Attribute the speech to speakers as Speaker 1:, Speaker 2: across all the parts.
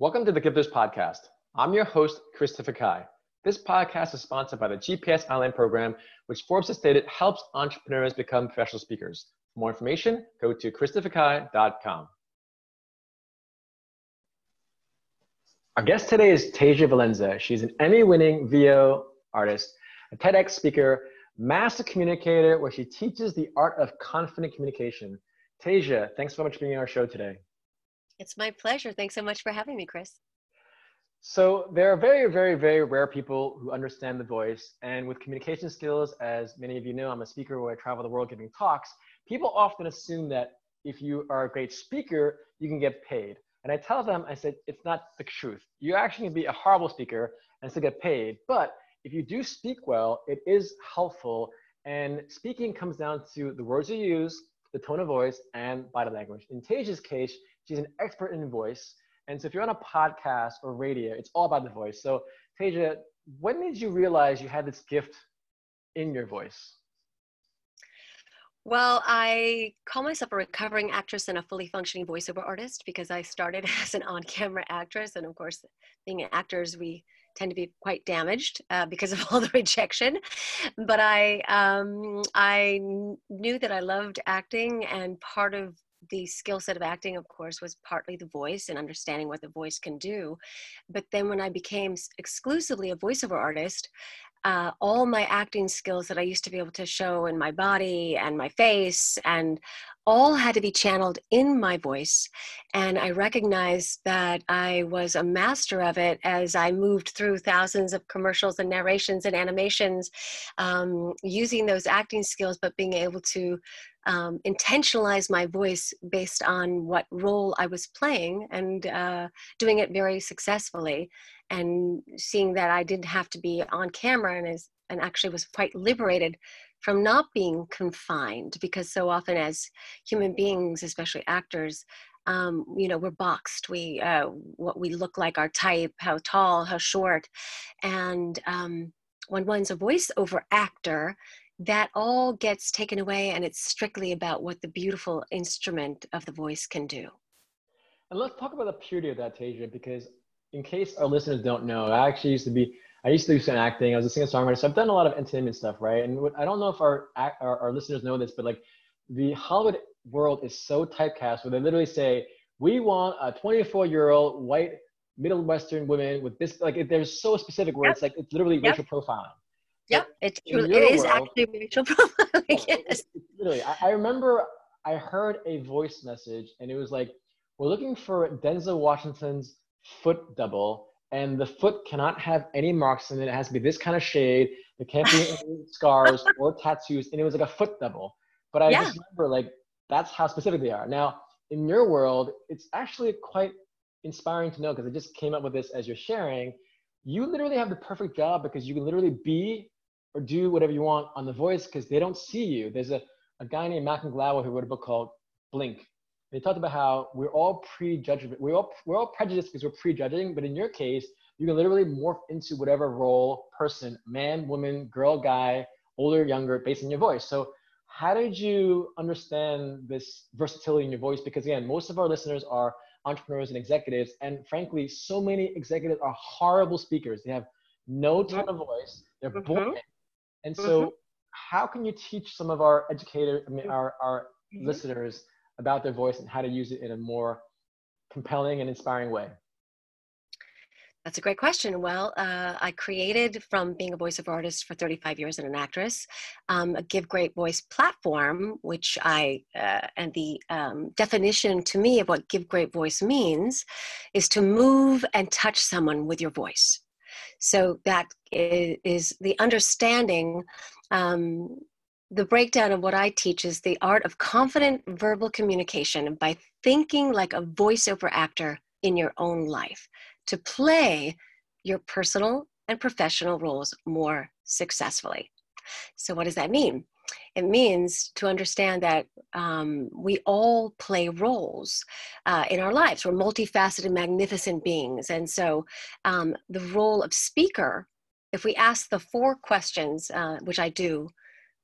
Speaker 1: Welcome to the Give This podcast. I'm your host, Christopher Kai. This podcast is sponsored by the GPS Online program, which Forbes has stated helps entrepreneurs become professional speakers. For more information, go to christopherkai.com. Our guest today is Tasia Valenza. She's an Emmy winning VO artist, a TEDx speaker, master communicator, where she teaches the art of confident communication. Tasia, thanks so much for being on our show today.
Speaker 2: It's my pleasure. Thanks so much for having me, Chris.
Speaker 1: So there are very, very, very rare people who understand the voice. And with communication skills, as many of you know, I'm a speaker where I travel the world giving talks. People often assume that if you are a great speaker, you can get paid. And I tell them, I said, it's not the truth. You actually can be a horrible speaker and still get paid. But if you do speak well, it is helpful. And speaking comes down to the words you use, the tone of voice, and body language. In Tasia's case, She's an expert in voice. And so if you're on a podcast or radio, it's all about the voice. So Tasia, when did you realize you had this gift in your voice?
Speaker 2: Well, I call myself a recovering actress and a fully functioning voiceover artist because I started as an on camera actress. And of course, being actors, we tend to be quite damaged uh, because of all the rejection. But I, um, I knew that I loved acting, and part of the skill set of acting, of course, was partly the voice and understanding what the voice can do. But then when I became exclusively a voiceover artist, uh, all my acting skills that I used to be able to show in my body and my face and all had to be channeled in my voice. And I recognized that I was a master of it as I moved through thousands of commercials and narrations and animations um, using those acting skills, but being able to um, intentionalize my voice based on what role I was playing and uh, doing it very successfully. And seeing that I didn't have to be on camera and, is, and actually was quite liberated from not being confined because so often as human beings, especially actors, um, you know, we're boxed. We, uh, what we look like, our type, how tall, how short. And um, when one's a voiceover actor, that all gets taken away and it's strictly about what the beautiful instrument of the voice can do.
Speaker 1: And let's talk about the purity of that, Tasia, because in case our listeners don't know, I actually used to be, I used to do some acting. I was a singer songwriter, so I've done a lot of entertainment stuff, right? And what, I don't know if our, our, our listeners know this, but like the Hollywood world is so typecast where they literally say, we want a 24 year old white Middle Western woman with this, like they're so specific where yep. it's like, it's literally yep. racial profiling.
Speaker 2: Yep, it, it is world, actually racial profiling. yes.
Speaker 1: Literally, I, I remember I heard a voice message and it was like, we're looking for Denzel Washington's foot double and the foot cannot have any marks in it. It has to be this kind of shade. There can't be any scars or tattoos. And it was like a foot double. But I yeah. just remember like that's how specific they are. Now, in your world, it's actually quite inspiring to know because I just came up with this as you're sharing. You literally have the perfect job because you can literally be or do whatever you want on The Voice because they don't see you. There's a, a guy named Malcolm Gladwell who wrote a book called Blink. They talked about how we're all prejudged, we're all, we're all prejudiced because we're prejudging, but in your case, you can literally morph into whatever role, person, man, woman, girl, guy, older, younger, based on your voice. So how did you understand this versatility in your voice? Because again, most of our listeners are entrepreneurs and executives, and frankly, so many executives are horrible speakers. They have no tone of voice. They're mm-hmm. boring. And so, mm-hmm. how can you teach some of our educator, I mean, our, our mm-hmm. listeners about their voice and how to use it in a more compelling and inspiring way?
Speaker 2: That's a great question. Well, uh, I created from being a voiceover artist for 35 years and an actress, um, a Give Great Voice platform, which I, uh, and the um, definition to me of what Give Great Voice means is to move and touch someone with your voice. So that is, the understanding. Um, the breakdown of what I teach is the art of confident verbal communication by thinking like a voiceover actor in your own life to play your personal and professional roles more successfully. So, what does that mean? It means to understand that um, we all play roles uh, in our lives. We're multifaceted, magnificent beings. And so um, the role of speaker, if we ask the four questions, uh, which I do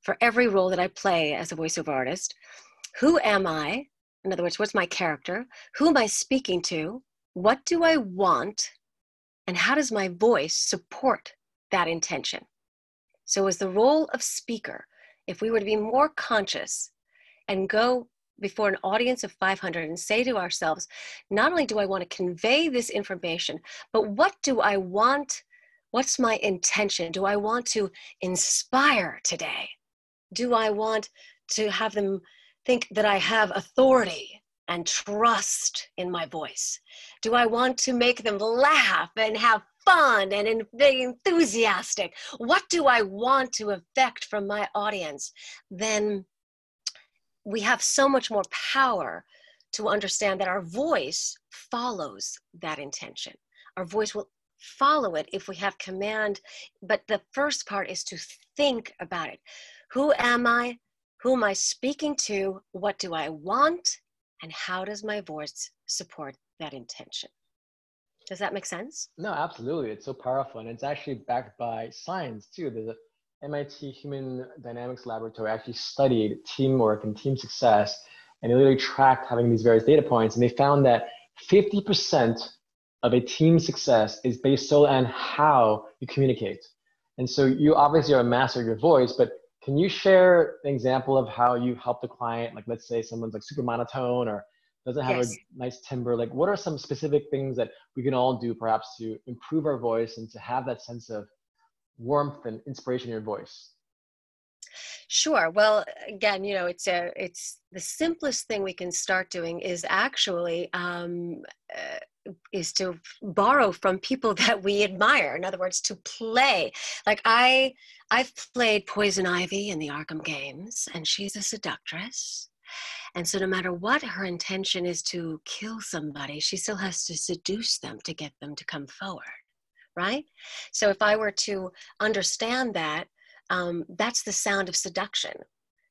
Speaker 2: for every role that I play as a voiceover artist who am I? In other words, what's my character? Who am I speaking to? what do I want and how does my voice support that intention? So, as the role of speaker, if we were to be more conscious and go before an audience of 500 and say to ourselves, not only do I want to convey this information, but what do I want? What's my intention? Do I want to inspire today? Do I want to have them think that I have authority and trust in my voice? Do I want to make them laugh and have fun and be enthusiastic? What do I want to affect from my audience? Then we have so much more power to understand that our voice follows that intention. Our voice will follow it if we have command. But the first part is to think about it. Who am I? Who am I speaking to? What do I want? And how does my voice support that intention? Does that make sense?
Speaker 1: No, absolutely. It's so powerful. And it's actually backed by science too. A MIT Human Dynamics Laboratory actually studied teamwork and team success, and they literally tracked having these various data points, and they found that 50% of a team success is based solely on how you communicate. And so you obviously are a master of your voice, but can you share an example of how you helped a client? Like, let's say someone's like super monotone or doesn't have yes. a nice timbre. Like, what are some specific things that we can all do perhaps to improve our voice and to have that sense of warmth and inspiration in your voice?
Speaker 2: Sure. Well, again, you know, it's a it's the simplest thing we can start doing is actually um, uh, is to borrow from people that we admire. In other words, to play. Like I I've played Poison Ivy in the Arkham games, and she's a seductress. And so, no matter what her intention is to kill somebody, she still has to seduce them to get them to come forward right? So if I were to understand that, um, that's the sound of seduction.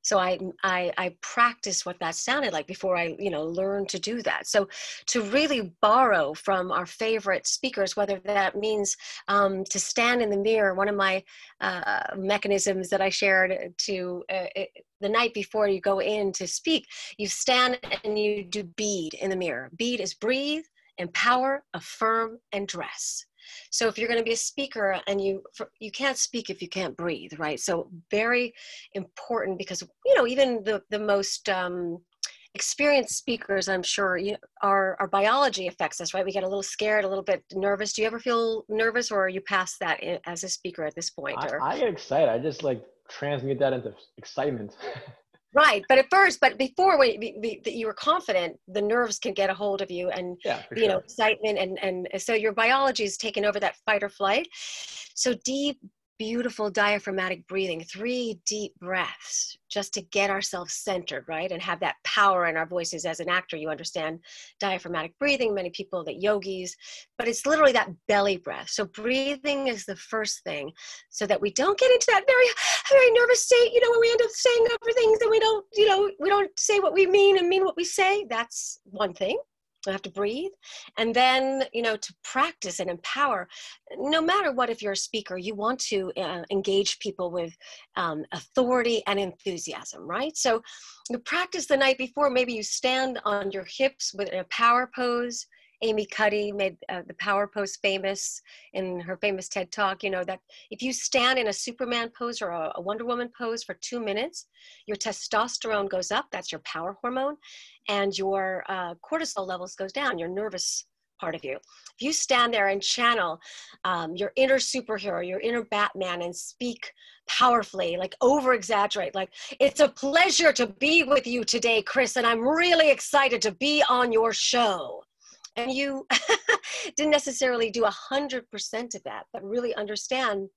Speaker 2: So I, I I practiced what that sounded like before I you know learned to do that. So to really borrow from our favorite speakers, whether that means um, to stand in the mirror. One of my uh, mechanisms that I shared to uh, it, the night before you go in to speak, you stand and you do bead in the mirror. Bead is breathe, empower, affirm, and dress. So if you're going to be a speaker and you you can't speak if you can't breathe, right? So very important because you know even the the most um, experienced speakers, I'm sure you, our our biology affects us, right? We get a little scared, a little bit nervous. Do you ever feel nervous, or are you past that as a speaker at this point?
Speaker 1: Or? I, I get excited. I just like transmute that into excitement.
Speaker 2: right but at first but before when you were confident the nerves can get a hold of you and yeah, you sure. know excitement and and so your biology is taking over that fight or flight so deep beautiful diaphragmatic breathing, three deep breaths just to get ourselves centered, right? And have that power in our voices. As an actor, you understand diaphragmatic breathing, many people that yogis, but it's literally that belly breath. So breathing is the first thing so that we don't get into that very, very nervous state, you know, when we end up saying other things and we don't, you know, we don't say what we mean and mean what we say. That's one thing. I have to breathe. And then, you know, to practice and empower, no matter what, if you're a speaker, you want to uh, engage people with um, authority and enthusiasm, right? So you practice the night before, maybe you stand on your hips with a power pose Amy Cuddy made uh, the power pose famous in her famous TED talk. You know, that if you stand in a Superman pose or a, a Wonder Woman pose for two minutes, your testosterone goes up, that's your power hormone, and your uh, cortisol levels goes down, your nervous part of you. If you stand there and channel um, your inner superhero, your inner Batman, and speak powerfully, like over exaggerate, like, it's a pleasure to be with you today, Chris, and I'm really excited to be on your show and you didn't necessarily do a hundred percent of that but really understand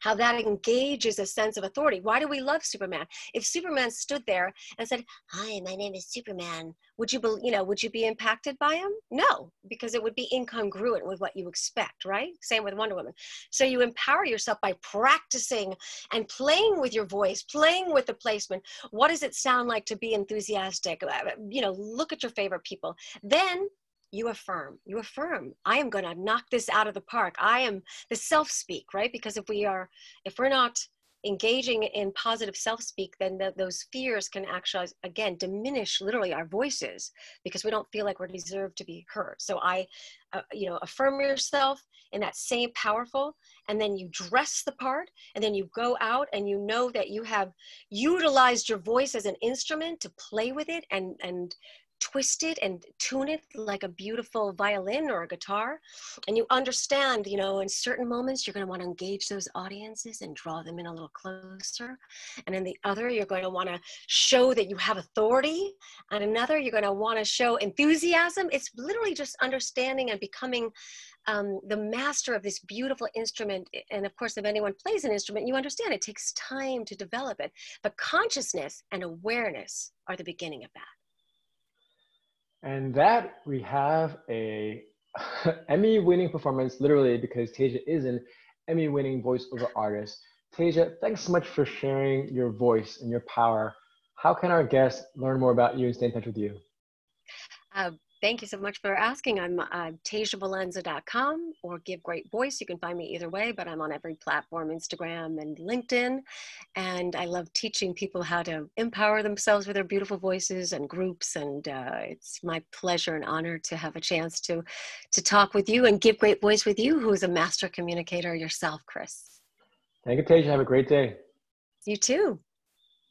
Speaker 2: how that engages a sense of authority. Why do we love Superman? If Superman stood there and said, "Hi, my name is Superman," would you be, you know, would you be impacted by him? No, because it would be incongruent with what you expect, right? Same with Wonder Woman. So you empower yourself by practicing and playing with your voice, playing with the placement. What does it sound like to be enthusiastic? You know, look at your favorite people. Then you affirm you affirm. I am going to knock this out of the park. I am the self speak right? Because if we are if we're not engaging in positive self-speak, then the, those fears can actually, again, diminish literally our voices because we don't feel like we're deserved to be heard. So I, uh, you know, affirm yourself in that same powerful, and then you dress the part, and then you go out and you know that you have utilized your voice as an instrument to play with it and and twist it and tune it like a beautiful violin or a guitar and you understand you know in certain moments you're going to want to engage those audiences and draw them in a little closer and in the other you're going to want to show that you have authority and another you're going to want to show enthusiasm. It's literally just understanding and becoming um, the master of this beautiful instrument and of course if anyone plays an instrument you understand it takes time to develop it but consciousness and awareness are the beginning of that
Speaker 1: and that we have a Emmy winning performance, literally, because Tasia is an Emmy winning voiceover artist. Tasia, thanks so much for sharing your voice and your power. How can our guests learn more about you and stay in touch with you?
Speaker 2: Uh, Thank you so much for asking. I'm uh, TasiaValenza.com or Give Great Voice. You can find me either way, but I'm on every platform Instagram and LinkedIn. And I love teaching people how to empower themselves with their beautiful voices and groups. And uh, it's my pleasure and honor to have a chance to, to talk with you and give great voice with you, who is a master communicator yourself, Chris.
Speaker 1: Thank you, Tasia. Have a great day.
Speaker 2: You too.